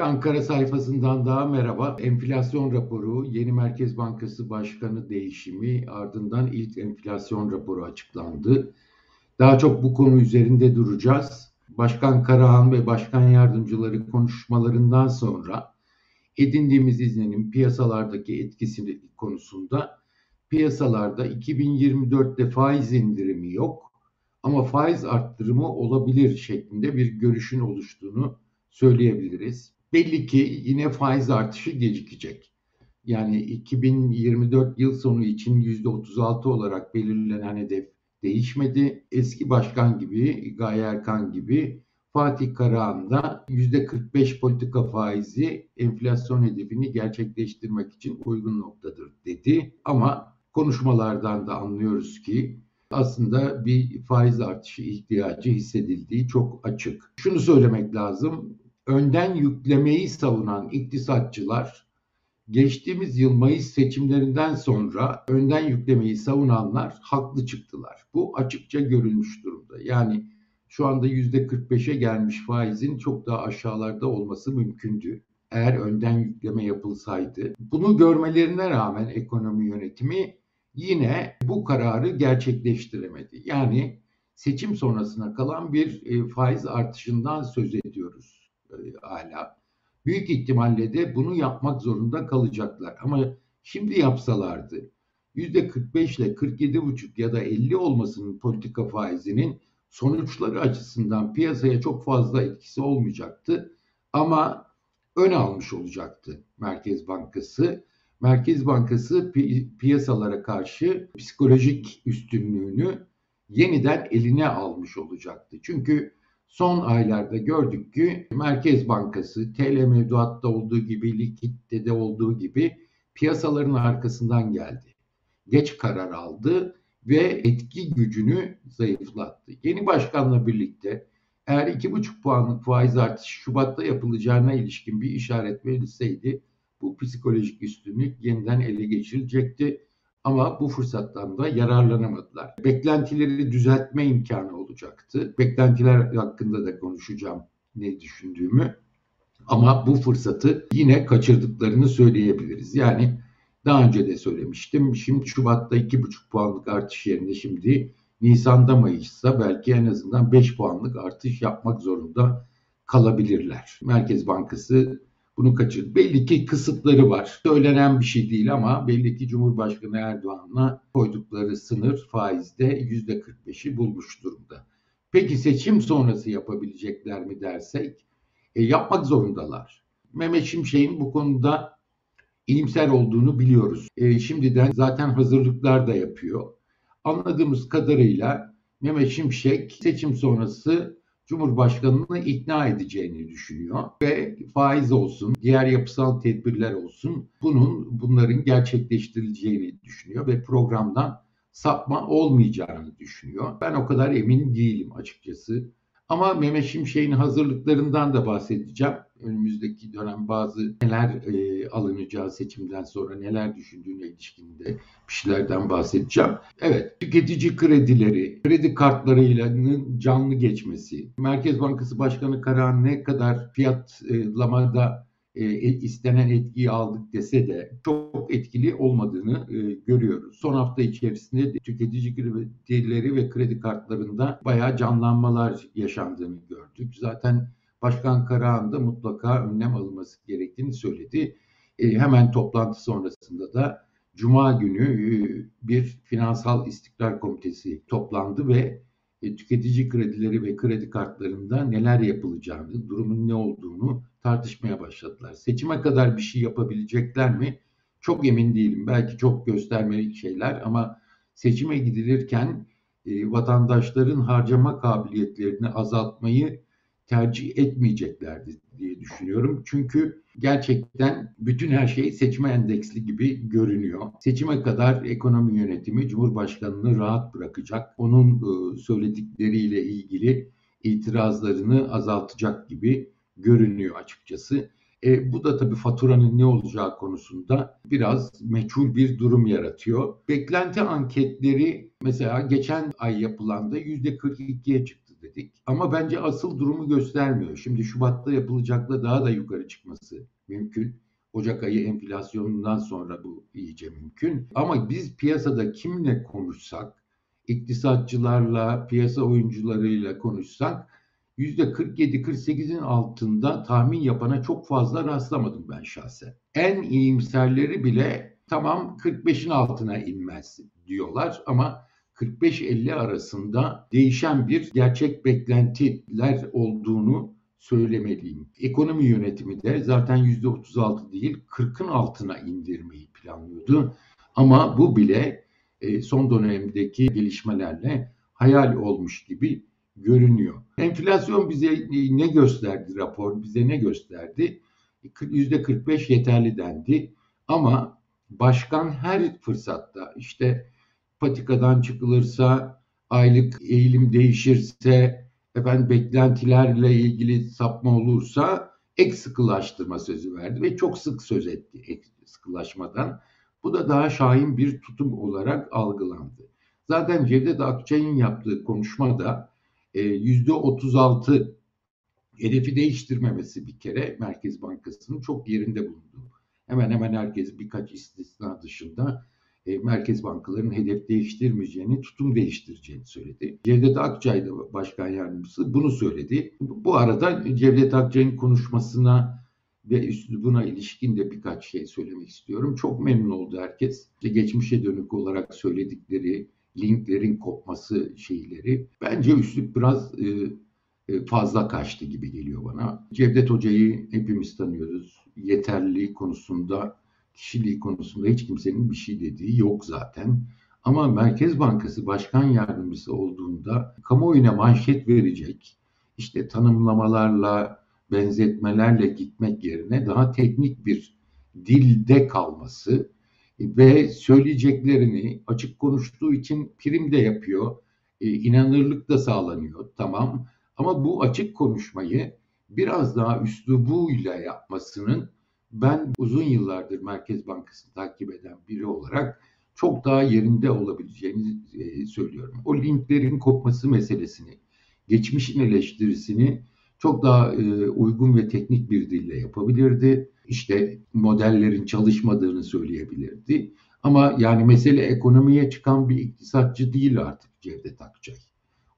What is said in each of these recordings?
Ankara sayfasından daha merhaba. Enflasyon raporu, yeni Merkez Bankası Başkanı değişimi ardından ilk enflasyon raporu açıklandı. Daha çok bu konu üzerinde duracağız. Başkan Karahan ve başkan yardımcıları konuşmalarından sonra edindiğimiz izlenim piyasalardaki etkisi konusunda piyasalarda 2024'te faiz indirimi yok ama faiz arttırımı olabilir şeklinde bir görüşün oluştuğunu söyleyebiliriz. Belli ki yine faiz artışı gecikecek. Yani 2024 yıl sonu için %36 olarak belirlenen hedef değişmedi. Eski başkan gibi, Gaye Erkan gibi Fatih Karahan da %45 politika faizi enflasyon hedefini gerçekleştirmek için uygun noktadır dedi. Ama konuşmalardan da anlıyoruz ki aslında bir faiz artışı ihtiyacı hissedildiği çok açık. Şunu söylemek lazım. Önden yüklemeyi savunan iktisatçılar geçtiğimiz yıl Mayıs seçimlerinden sonra önden yüklemeyi savunanlar haklı çıktılar. Bu açıkça görülmüş durumda. Yani şu anda %45'e gelmiş faizin çok daha aşağılarda olması mümkündü. Eğer önden yükleme yapılsaydı. Bunu görmelerine rağmen ekonomi yönetimi yine bu kararı gerçekleştiremedi. Yani seçim sonrasına kalan bir e, faiz artışından söz ediyoruz hala. Büyük ihtimalle de bunu yapmak zorunda kalacaklar. Ama şimdi yapsalardı %45 ile 47,5 ya da 50 olmasının politika faizinin sonuçları açısından piyasaya çok fazla etkisi olmayacaktı. Ama ön almış olacaktı Merkez Bankası. Merkez Bankası pi- piyasalara karşı psikolojik üstünlüğünü yeniden eline almış olacaktı. Çünkü son aylarda gördük ki Merkez Bankası TL mevduatta olduğu gibi, likitte de olduğu gibi piyasaların arkasından geldi. Geç karar aldı ve etki gücünü zayıflattı. Yeni başkanla birlikte eğer 2,5 puanlık faiz artışı Şubat'ta yapılacağına ilişkin bir işaret verilseydi bu psikolojik üstünlük yeniden ele geçirilecekti. Ama bu fırsattan da yararlanamadılar. Beklentileri düzeltme imkanı olacaktı. Beklentiler hakkında da konuşacağım ne düşündüğümü. Ama bu fırsatı yine kaçırdıklarını söyleyebiliriz. Yani daha önce de söylemiştim. Şimdi Şubat'ta 2,5 puanlık artış yerine şimdi Nisan'da Mayıs'ta belki en azından 5 puanlık artış yapmak zorunda kalabilirler. Merkez Bankası bunu kaçırdı. Belli ki kısıtları var. Söylenen bir şey değil ama belli ki Cumhurbaşkanı Erdoğan'la koydukları sınır faizde %45'i bulmuş durumda. Peki seçim sonrası yapabilecekler mi dersek? E, yapmak zorundalar. Mehmet Şimşek'in bu konuda iyimser olduğunu biliyoruz. E, şimdiden zaten hazırlıklar da yapıyor. Anladığımız kadarıyla Mehmet Şimşek seçim sonrası Cumhurbaşkanı'nı ikna edeceğini düşünüyor ve faiz olsun, diğer yapısal tedbirler olsun bunun bunların gerçekleştirileceğini düşünüyor ve programdan sapma olmayacağını düşünüyor. Ben o kadar emin değilim açıkçası. Ama Mehmet Şimşek'in hazırlıklarından da bahsedeceğim. Önümüzdeki dönem bazı neler e, alınacağı seçimden sonra neler düşündüğüne ilişkin de bir şeylerden bahsedeceğim. Evet, tüketici kredileri, kredi kartlarıyla canlı geçmesi, Merkez Bankası Başkanı Karahan ne kadar fiyatlamada e, istenen etkiyi aldık dese de çok etkili olmadığını e, görüyoruz. Son hafta içerisinde tüketici kredileri ve kredi kartlarında bayağı canlanmalar yaşandığını gördük. Zaten Başkan Karahan da mutlaka önlem alınması gerektiğini söyledi. E, hemen toplantı sonrasında da Cuma günü e, bir finansal istikrar komitesi toplandı ve e, tüketici kredileri ve kredi kartlarında neler yapılacağını, durumun ne olduğunu tartışmaya başladılar. Seçime kadar bir şey yapabilecekler mi? Çok emin değilim. Belki çok göstermelik şeyler ama seçime gidilirken e, vatandaşların harcama kabiliyetlerini azaltmayı tercih etmeyeceklerdi diye düşünüyorum. Çünkü gerçekten bütün her şey seçme endeksli gibi görünüyor. Seçime kadar ekonomi yönetimi Cumhurbaşkanı'nı rahat bırakacak. Onun e, söyledikleriyle ilgili itirazlarını azaltacak gibi görünüyor açıkçası. E, bu da tabii faturanın ne olacağı konusunda biraz meçhul bir durum yaratıyor. Beklenti anketleri mesela geçen ay yapılan da %42'ye çıktı dedi. bekledik. Ama bence asıl durumu göstermiyor. Şimdi Şubat'ta yapılacakla daha da yukarı çıkması mümkün. Ocak ayı enflasyonundan sonra bu iyice mümkün. Ama biz piyasada kimle konuşsak, iktisatçılarla, piyasa oyuncularıyla konuşsak %47-48'in altında tahmin yapana çok fazla rastlamadım ben şahsen. En iyimserleri bile tamam 45'in altına inmez diyorlar ama 45-50 arasında değişen bir gerçek beklentiler olduğunu söylemeliyim. Ekonomi yönetimi de zaten %36 değil 40'ın altına indirmeyi planlıyordu. Ama bu bile e, son dönemdeki gelişmelerle hayal olmuş gibi görünüyor. Enflasyon bize ne gösterdi rapor? Bize ne gösterdi? %45 yeterli dendi. Ama başkan her fırsatta işte patikadan çıkılırsa, aylık eğilim değişirse, efendim beklentilerle ilgili sapma olursa ek sıkılaştırma sözü verdi ve çok sık söz etti ek sıkılaşmadan. Bu da daha şahin bir tutum olarak algılandı. Zaten Cevdet Akçay'ın yaptığı konuşmada yüzde 36 hedefi değiştirmemesi bir kere Merkez Bankası'nın çok yerinde bulundu. Hemen hemen herkes birkaç istisna dışında e, merkez bankalarının hedef değiştirmeyeceğini, tutum değiştireceğini söyledi. Cevdet Akçay da başkan yardımcısı bunu söyledi. Bu arada Cevdet Akçay'ın konuşmasına ve üslubuna ilişkin de birkaç şey söylemek istiyorum. Çok memnun oldu herkes. İşte geçmişe dönük olarak söyledikleri linklerin kopması şeyleri. Bence üslup biraz e, e, fazla kaçtı gibi geliyor bana. Cevdet Hoca'yı hepimiz tanıyoruz. Yeterliliği konusunda kişiliği konusunda hiç kimsenin bir şey dediği yok zaten. Ama Merkez Bankası Başkan Yardımcısı olduğunda kamuoyuna manşet verecek, işte tanımlamalarla, benzetmelerle gitmek yerine daha teknik bir dilde kalması ve söyleyeceklerini açık konuştuğu için prim de yapıyor, e, inanırlık da sağlanıyor tamam. Ama bu açık konuşmayı biraz daha üslubuyla yapmasının ben uzun yıllardır Merkez Bankası'nı takip eden biri olarak çok daha yerinde olabileceğini e, söylüyorum. O linklerin kopması meselesini, geçmişin eleştirisini çok daha e, uygun ve teknik bir dille yapabilirdi. İşte modellerin çalışmadığını söyleyebilirdi. Ama yani mesele ekonomiye çıkan bir iktisatçı değil artık Cevdet Akçay.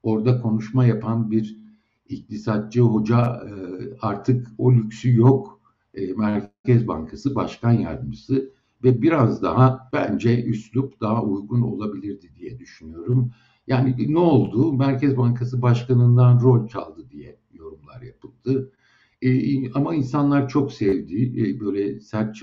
Orada konuşma yapan bir iktisatçı hoca e, artık o lüksü yok e, Merkez Bankası Başkan Yardımcısı ve biraz daha bence üslup daha uygun olabilirdi diye düşünüyorum. Yani ne oldu? Merkez Bankası Başkanı'ndan rol çaldı diye yorumlar yapıldı. E, ama insanlar çok sevdi e, böyle sert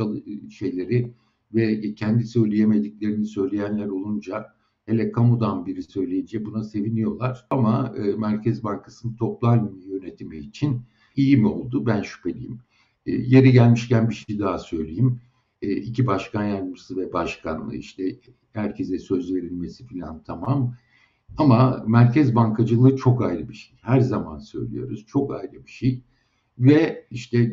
şeyleri ve kendi söyleyemediklerini söyleyenler olunca hele kamudan biri söyleyince buna seviniyorlar. Ama e, Merkez Bankası'nın toplam yönetimi için iyi mi oldu? Ben şüpheliyim. E, yeri gelmişken bir şey daha söyleyeyim. E, iki başkan yardımcısı ve başkanlığı işte herkese söz verilmesi falan tamam. Ama merkez bankacılığı çok ayrı bir şey. Her zaman söylüyoruz. Çok ayrı bir şey. Ve işte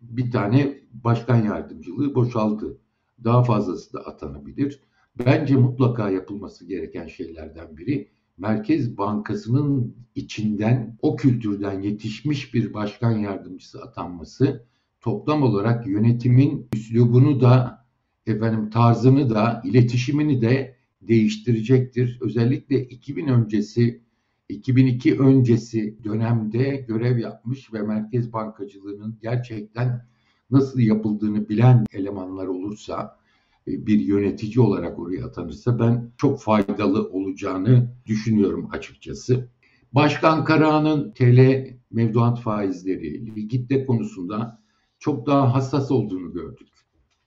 bir tane başkan yardımcılığı boşaldı. Daha fazlası da atanabilir. Bence mutlaka yapılması gereken şeylerden biri Merkez Bankası'nın içinden o kültürden yetişmiş bir başkan yardımcısı atanması toplam olarak yönetimin üslubunu da efendim tarzını da iletişimini de değiştirecektir. Özellikle 2000 öncesi 2002 öncesi dönemde görev yapmış ve merkez bankacılığının gerçekten nasıl yapıldığını bilen elemanlar olursa e, bir yönetici olarak oraya atanırsa ben çok faydalı olacağını düşünüyorum açıkçası. Başkan Karahan'ın TL mevduat faizleri, likitte konusunda çok daha hassas olduğunu gördük.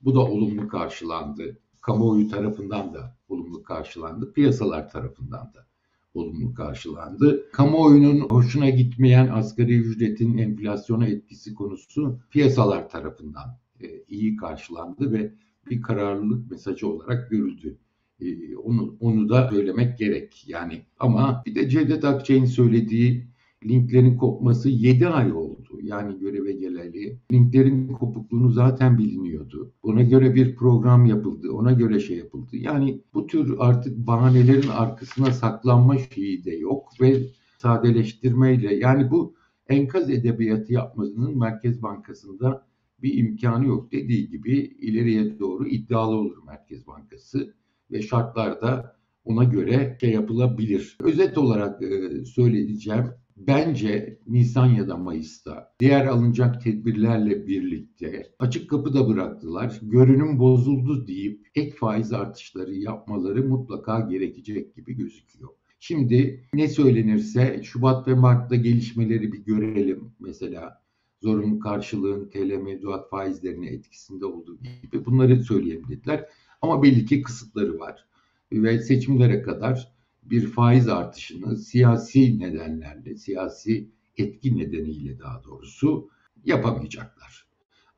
Bu da olumlu karşılandı. Kamuoyu tarafından da olumlu karşılandı. Piyasalar tarafından da olumlu karşılandı. Kamuoyunun hoşuna gitmeyen asgari ücretin enflasyona etkisi konusu piyasalar tarafından e, iyi karşılandı ve bir kararlılık mesajı olarak görüldü. E, onu onu da söylemek gerek. Yani ama bir de Cevdet Akçay'ın söylediği linklerin kopması 7 ay oldu. Yani göreve geleli. Linklerin kopukluğunu zaten biliniyordu. Ona göre bir program yapıldı. Ona göre şey yapıldı. Yani bu tür artık bahanelerin arkasına saklanma şeyi de yok ve sadeleştirmeyle yani bu enkaz edebiyatı yapmasının Merkez Bankası'nda bir imkanı yok. Dediği gibi ileriye doğru iddialı olur Merkez Bankası ve şartlarda ona göre şey yapılabilir. Özet olarak e, söyleyeceğim. Bence Nisan ya da Mayıs'ta diğer alınacak tedbirlerle birlikte açık kapı da bıraktılar. Görünüm bozuldu deyip ek faiz artışları yapmaları mutlaka gerekecek gibi gözüküyor. Şimdi ne söylenirse Şubat ve Mart'ta gelişmeleri bir görelim. Mesela zorunlu karşılığın TL mevduat faizlerine etkisinde olduğu gibi bunları söyleyelim dediler. Ama belli ki kısıtları var. Ve seçimlere kadar bir faiz artışını siyasi nedenlerle, siyasi etki nedeniyle daha doğrusu yapamayacaklar.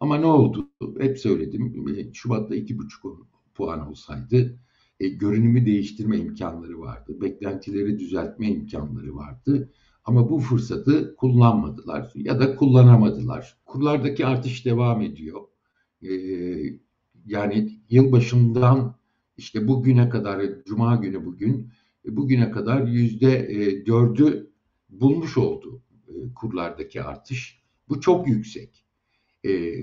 Ama ne oldu? Hep söyledim. Şubat'ta 2,5 puan olsaydı e, görünümü değiştirme imkanları vardı. Beklentileri düzeltme imkanları vardı. Ama bu fırsatı kullanmadılar ya da kullanamadılar. Kurlardaki artış devam ediyor. E, yani yılbaşından işte bugüne kadar, Cuma günü bugün, e, bugüne kadar yüzde e, dördü bulmuş oldu e, kurlardaki artış. Bu çok yüksek.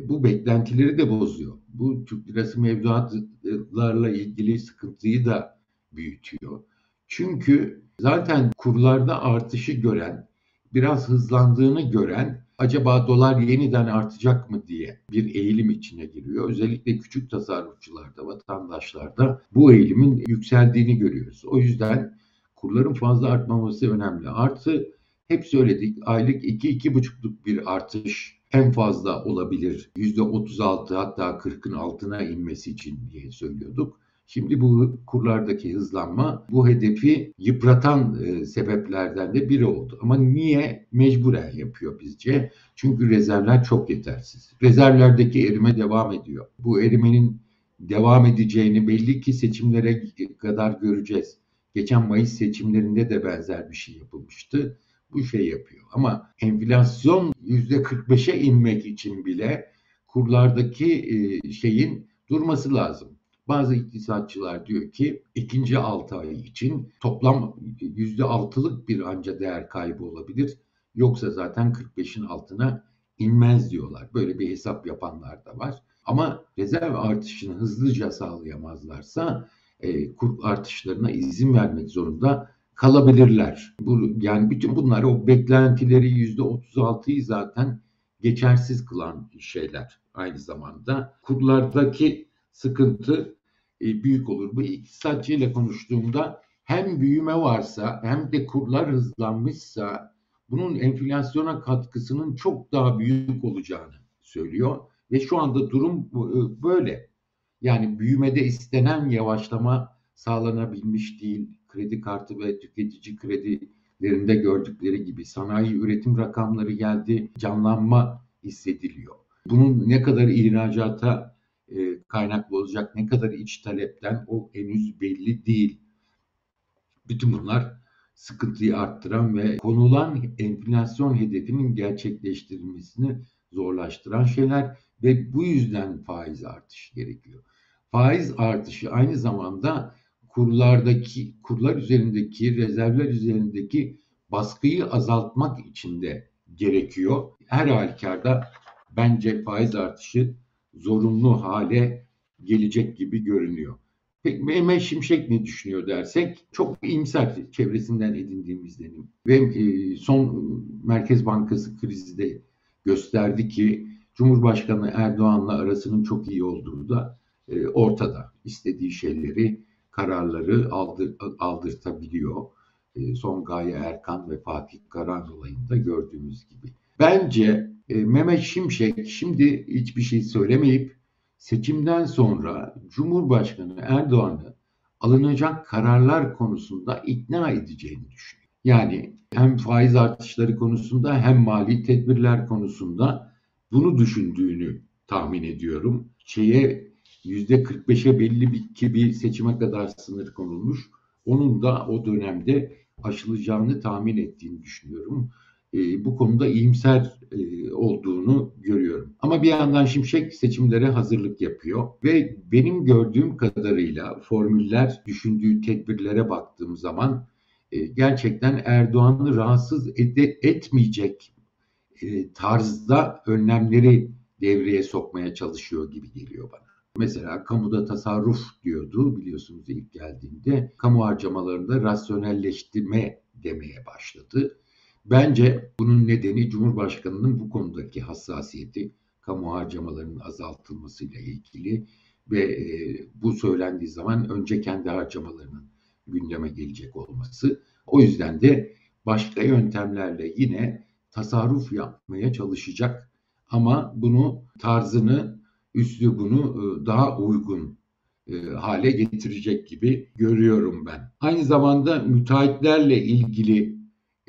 Bu beklentileri de bozuyor. Bu Türk lirası mevduatlarla ilgili sıkıntıyı da büyütüyor. Çünkü zaten kurlarda artışı gören, biraz hızlandığını gören acaba dolar yeniden artacak mı diye bir eğilim içine giriyor. Özellikle küçük tasarrufçularda, vatandaşlarda bu eğilimin yükseldiğini görüyoruz. O yüzden kurların fazla artmaması önemli. Artı hep söyledik aylık 2-2,5'luk bir artış en fazla olabilir. %36 hatta 40'ın altına inmesi için diye söylüyorduk. Şimdi bu kurlardaki hızlanma bu hedefi yıpratan e, sebeplerden de biri oldu. Ama niye? Mecburen yapıyor bizce. Çünkü rezervler çok yetersiz. Rezervlerdeki erime devam ediyor. Bu erimenin devam edeceğini belli ki seçimlere kadar göreceğiz. Geçen Mayıs seçimlerinde de benzer bir şey yapılmıştı. Bu şey yapıyor. Ama enflasyon %45'e inmek için bile kurlardaki e, şeyin durması lazım. Bazı iktisatçılar diyor ki ikinci 6 ay için toplam %6'lık bir anca değer kaybı olabilir. Yoksa zaten 45'in altına inmez diyorlar. Böyle bir hesap yapanlar da var. Ama rezerv artışını hızlıca sağlayamazlarsa e, kur artışlarına izin vermek zorunda kalabilirler. Bu, yani bütün bunlar o beklentileri %36'yı zaten geçersiz kılan şeyler aynı zamanda. Kurlardaki sıkıntı büyük olur. Bu iktisatçıyla konuştuğumda hem büyüme varsa hem de kurlar hızlanmışsa bunun enflasyona katkısının çok daha büyük olacağını söylüyor. Ve şu anda durum e, böyle. Yani büyümede istenen yavaşlama sağlanabilmiş değil. Kredi kartı ve tüketici kredilerinde gördükleri gibi sanayi üretim rakamları geldi, canlanma hissediliyor. Bunun ne kadar ihracata e, kaynaklı olacak, ne kadar iç talepten o henüz belli değil. Bütün bunlar sıkıntıyı arttıran ve konulan enflasyon hedefinin gerçekleştirilmesini zorlaştıran şeyler ve bu yüzden faiz artışı gerekiyor. Faiz artışı aynı zamanda kurlardaki kurlar üzerindeki rezervler üzerindeki baskıyı azaltmak için de gerekiyor. Her halükarda bence faiz artışı zorunlu hale gelecek gibi görünüyor. Peki Mehmet Şimşek ne düşünüyor dersek çok iyimser çevresinden edindiğim izlenim. Ve e, son Merkez Bankası krizi de gösterdi ki Cumhurbaşkanı Erdoğan'la arasının çok iyi olduğu da e, ortada. İstediği şeyleri, kararları aldır, aldırtabiliyor. E, son Gaye Erkan ve Fatih Karan olayında gördüğümüz gibi. Bence Mehmet Şimşek şimdi hiçbir şey söylemeyip seçimden sonra Cumhurbaşkanı Erdoğan'ı alınacak kararlar konusunda ikna edeceğini düşünüyor. Yani hem faiz artışları konusunda hem mali tedbirler konusunda bunu düşündüğünü tahmin ediyorum. Şeye %45'e belli bir, ki bir seçime kadar sınır konulmuş. Onun da o dönemde aşılacağını tahmin ettiğini düşünüyorum e, bu konuda iyimser e, olduğunu görüyorum. Ama bir yandan Şimşek seçimlere hazırlık yapıyor ve benim gördüğüm kadarıyla formüller düşündüğü tedbirlere baktığım zaman e, gerçekten Erdoğan'ı rahatsız etmeyecek tarzda önlemleri devreye sokmaya çalışıyor gibi geliyor bana. Mesela kamuda tasarruf diyordu biliyorsunuz ilk geldiğinde. Kamu harcamalarında rasyonelleştirme demeye başladı. Bence bunun nedeni Cumhurbaşkanı'nın bu konudaki hassasiyeti, kamu harcamalarının azaltılmasıyla ilgili ve e, bu söylendiği zaman önce kendi harcamalarının gündeme gelecek olması. O yüzden de başka yöntemlerle yine tasarruf yapmaya çalışacak ama bunu tarzını, üslubunu e, daha uygun e, hale getirecek gibi görüyorum ben. Aynı zamanda müteahhitlerle ilgili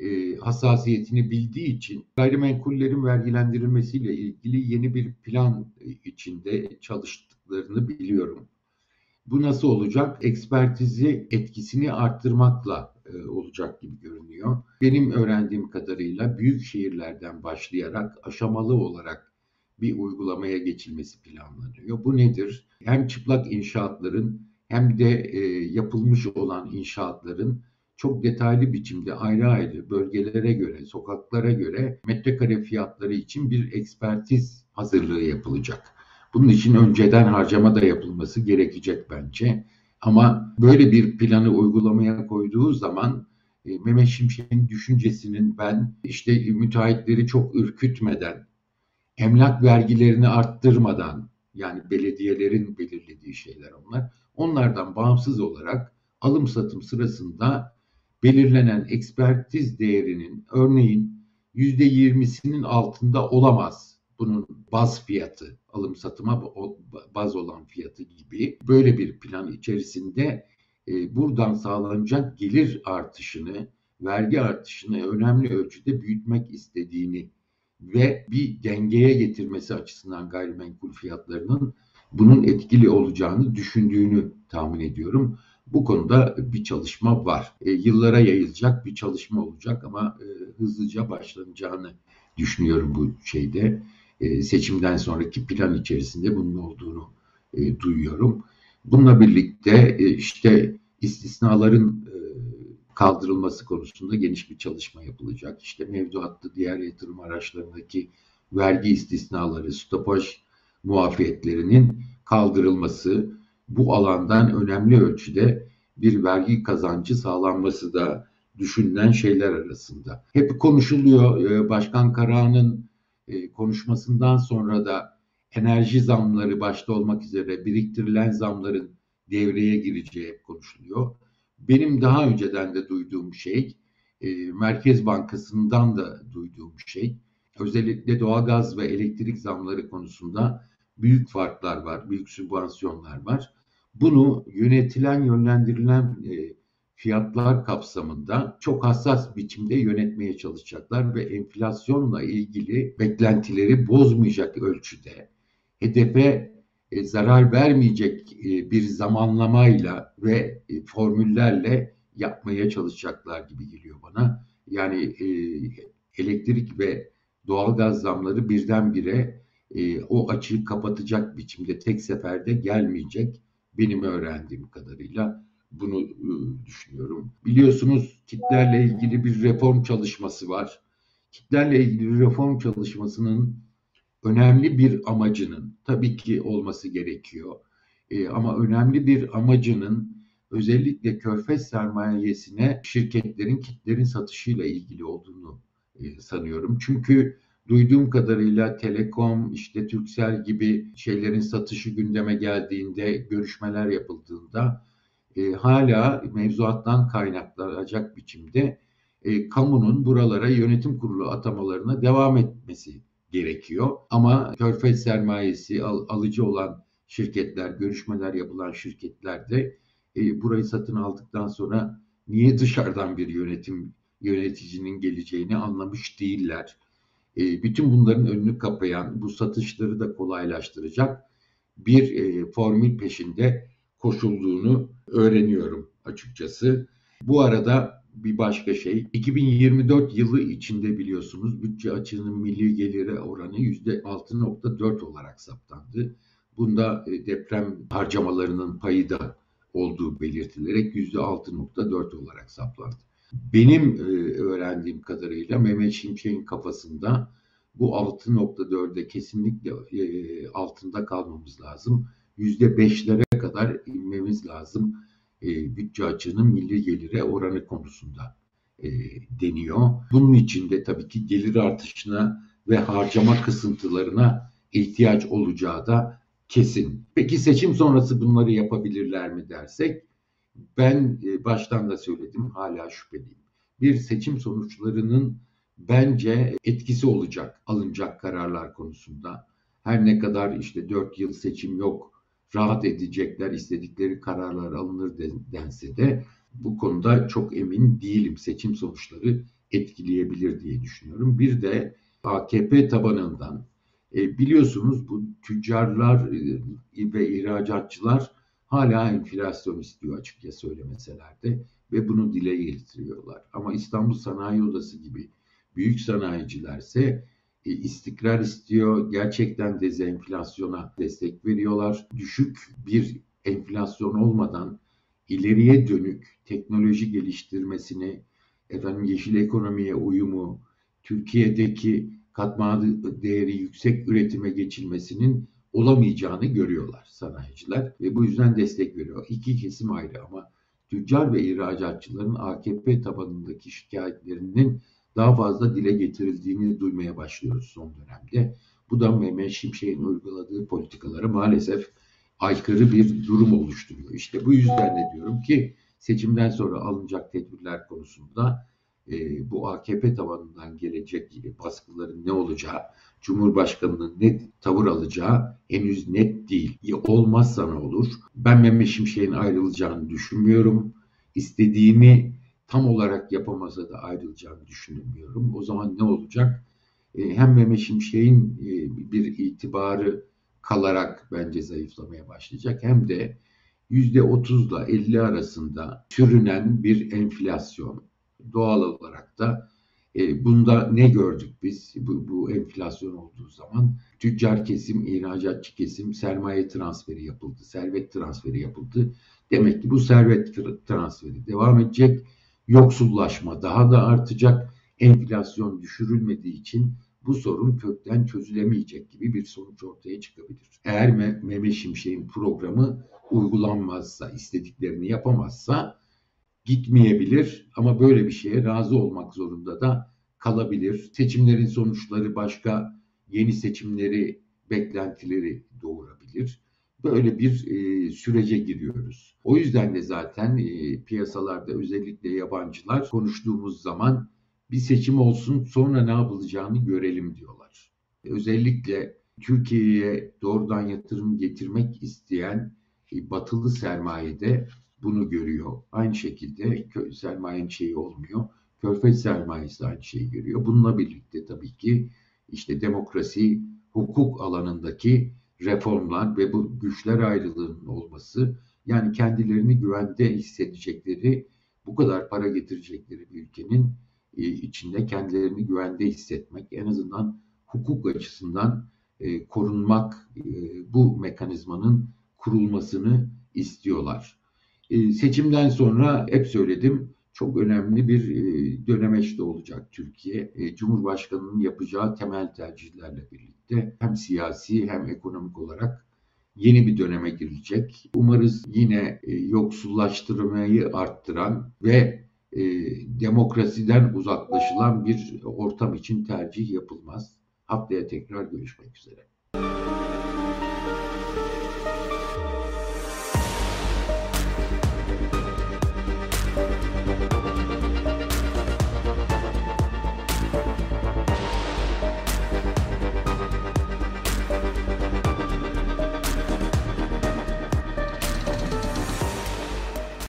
e, hassasiyetini bildiği için gayrimenkullerin vergilendirilmesiyle ilgili yeni bir plan içinde çalıştıklarını biliyorum. Bu nasıl olacak? Ekspertizi etkisini arttırmakla e, olacak gibi görünüyor. Benim öğrendiğim kadarıyla büyük şehirlerden başlayarak aşamalı olarak bir uygulamaya geçilmesi planlanıyor. Bu nedir? Hem çıplak inşaatların hem de e, yapılmış olan inşaatların çok detaylı biçimde ayrı ayrı bölgelere göre, sokaklara göre metrekare fiyatları için bir ekspertiz hazırlığı yapılacak. Bunun için önceden harcama da yapılması gerekecek bence. Ama böyle bir planı uygulamaya koyduğu zaman e, Mehmet Şimşek'in düşüncesinin ben işte müteahhitleri çok ürkütmeden, emlak vergilerini arttırmadan yani belediyelerin belirlediği şeyler onlar. Onlardan bağımsız olarak alım satım sırasında belirlenen ekspertiz değerinin örneğin %20'sinin altında olamaz. Bunun baz fiyatı, alım satıma baz olan fiyatı gibi böyle bir plan içerisinde e, buradan sağlanacak gelir artışını, vergi artışını önemli ölçüde büyütmek istediğini ve bir dengeye getirmesi açısından gayrimenkul fiyatlarının bunun etkili olacağını düşündüğünü tahmin ediyorum. Bu konuda bir çalışma var. E, yıllara yayılacak bir çalışma olacak ama e, hızlıca başlanacağını düşünüyorum bu şeyde. E, seçimden sonraki plan içerisinde bunun olduğunu e, duyuyorum. Bununla birlikte e, işte istisnaların e, kaldırılması konusunda geniş bir çalışma yapılacak. İşte mevduatlı diğer yatırım araçlarındaki vergi istisnaları, stopaj muafiyetlerinin kaldırılması, bu alandan önemli ölçüde bir vergi kazancı sağlanması da düşünülen şeyler arasında. Hep konuşuluyor e, Başkan Karahan'ın e, konuşmasından sonra da enerji zamları başta olmak üzere biriktirilen zamların devreye gireceği hep konuşuluyor. Benim daha önceden de duyduğum şey, e, Merkez Bankası'ndan da duyduğum şey, özellikle doğalgaz ve elektrik zamları konusunda büyük farklar var, büyük sübvansiyonlar var. Bunu yönetilen, yönlendirilen e, fiyatlar kapsamında çok hassas biçimde yönetmeye çalışacaklar ve enflasyonla ilgili beklentileri bozmayacak ölçüde hedefe e, zarar vermeyecek e, bir zamanlamayla ve e, formüllerle yapmaya çalışacaklar gibi geliyor bana. Yani e, elektrik ve doğalgaz zamları birdenbire e, o açığı kapatacak biçimde tek seferde gelmeyecek benim öğrendiğim kadarıyla bunu e, düşünüyorum. Biliyorsunuz kitlerle ilgili bir reform çalışması var. Kitlerle ilgili reform çalışmasının önemli bir amacının tabii ki olması gerekiyor. E, ama önemli bir amacının özellikle körfez sermayesine şirketlerin kitlerin satışıyla ilgili olduğunu e, sanıyorum. Çünkü duyduğum kadarıyla Telekom, işte Turkcell gibi şeylerin satışı gündeme geldiğinde, görüşmeler yapıldığında e, hala mevzuattan kaynaklanacak biçimde e, kamunun buralara yönetim kurulu atamalarına devam etmesi gerekiyor. Ama körfez sermayesi al, alıcı olan şirketler, görüşmeler yapılan şirketler de e, burayı satın aldıktan sonra niye dışarıdan bir yönetim yöneticinin geleceğini anlamış değiller. E, bütün bunların önünü kapayan, bu satışları da kolaylaştıracak bir e, formül peşinde koşulduğunu öğreniyorum açıkçası. Bu arada bir başka şey, 2024 yılı içinde biliyorsunuz bütçe açığının milli geliri oranı %6.4 olarak saptandı. Bunda e, deprem harcamalarının payı da olduğu belirtilerek %6.4 olarak saplandı. Benim e, öğrendiğim kadarıyla Mehmet Şimşek'in kafasında bu 6.4'e kesinlikle e, altında kalmamız lazım. %5'lere kadar inmemiz lazım e, bütçe açığının milli gelire oranı konusunda deniyor. Bunun için de tabii ki gelir artışına ve harcama kısıntılarına ihtiyaç olacağı da kesin. Peki seçim sonrası bunları yapabilirler mi dersek ben e, baştan da söyledim hala şüpheliyim. Bir seçim sonuçlarının bence etkisi olacak alınacak kararlar konusunda. Her ne kadar işte dört yıl seçim yok, rahat edecekler, istedikleri kararlar alınır dense de bu konuda çok emin değilim. Seçim sonuçları etkileyebilir diye düşünüyorum. Bir de AKP tabanından e, biliyorsunuz bu tüccarlar e, ve ihracatçılar hala enflasyon istiyor açıkça söylemeseler de ve bunu dile getiriyorlar. Ama İstanbul Sanayi Odası gibi büyük sanayicilerse e, istikrar istiyor. Gerçekten dezenflasyona destek veriyorlar. Düşük bir enflasyon olmadan ileriye dönük teknoloji geliştirmesini, efendim yeşil ekonomiye uyumu, Türkiye'deki katma değeri yüksek üretime geçilmesinin olamayacağını görüyorlar sanayiciler ve bu yüzden destek veriyor. İki kesim ayrı ama tüccar ve ihracatçıların AKP tabanındaki şikayetlerinin daha fazla dile getirildiğini duymaya başlıyoruz son dönemde. Bu da Mehmet Şimşek'in uyguladığı politikalara maalesef aykırı bir durum oluşturuyor. İşte bu yüzden de diyorum ki seçimden sonra alınacak tedbirler konusunda e, bu AKP tabanından gelecek baskıların ne olacağı, Cumhurbaşkanı'nın net tavır alacağı henüz net değil. Ya olmazsa ne olur? Ben Mehmet Şimşek'in ayrılacağını düşünmüyorum. İstediğimi tam olarak yapamasa da ayrılacağını düşünmüyorum. O zaman ne olacak? E, hem Mehmet Şimşek'in e, bir itibarı kalarak bence zayıflamaya başlayacak hem de %30 ile 50 arasında sürünen bir enflasyon. Doğal olarak da e, bunda ne gördük biz bu, bu enflasyon olduğu zaman? Tüccar kesim, ihracatçı kesim sermaye transferi yapıldı, servet transferi yapıldı. Demek ki bu servet transferi devam edecek. Yoksullaşma daha da artacak. Enflasyon düşürülmediği için bu sorun kökten çözülemeyecek gibi bir sonuç ortaya çıkabilir. Eğer Mehmet Şimşek'in programı uygulanmazsa, istediklerini yapamazsa gitmeyebilir ama böyle bir şeye razı olmak zorunda da kalabilir. Seçimlerin sonuçları başka yeni seçimleri, beklentileri doğurabilir. Böyle bir e, sürece giriyoruz. O yüzden de zaten e, piyasalarda özellikle yabancılar konuştuğumuz zaman bir seçim olsun sonra ne yapılacağını görelim diyorlar. Özellikle Türkiye'ye doğrudan yatırım getirmek isteyen e, batılı sermayede bunu görüyor. Aynı şekilde sermayenin şeyi olmuyor. Körfez sermayesi aynı şeyi görüyor. Bununla birlikte tabii ki işte demokrasi, hukuk alanındaki reformlar ve bu güçler ayrılığının olması yani kendilerini güvende hissedecekleri, bu kadar para getirecekleri bir ülkenin e, içinde kendilerini güvende hissetmek, en azından hukuk açısından e, korunmak, e, bu mekanizmanın kurulmasını istiyorlar. Seçimden sonra hep söyledim çok önemli bir dönemeçte olacak Türkiye. Cumhurbaşkanının yapacağı temel tercihlerle birlikte hem siyasi hem ekonomik olarak yeni bir döneme girilecek. Umarız yine yoksullaştırmayı arttıran ve e, demokrasiden uzaklaşılan bir ortam için tercih yapılmaz. Haftaya tekrar görüşmek üzere.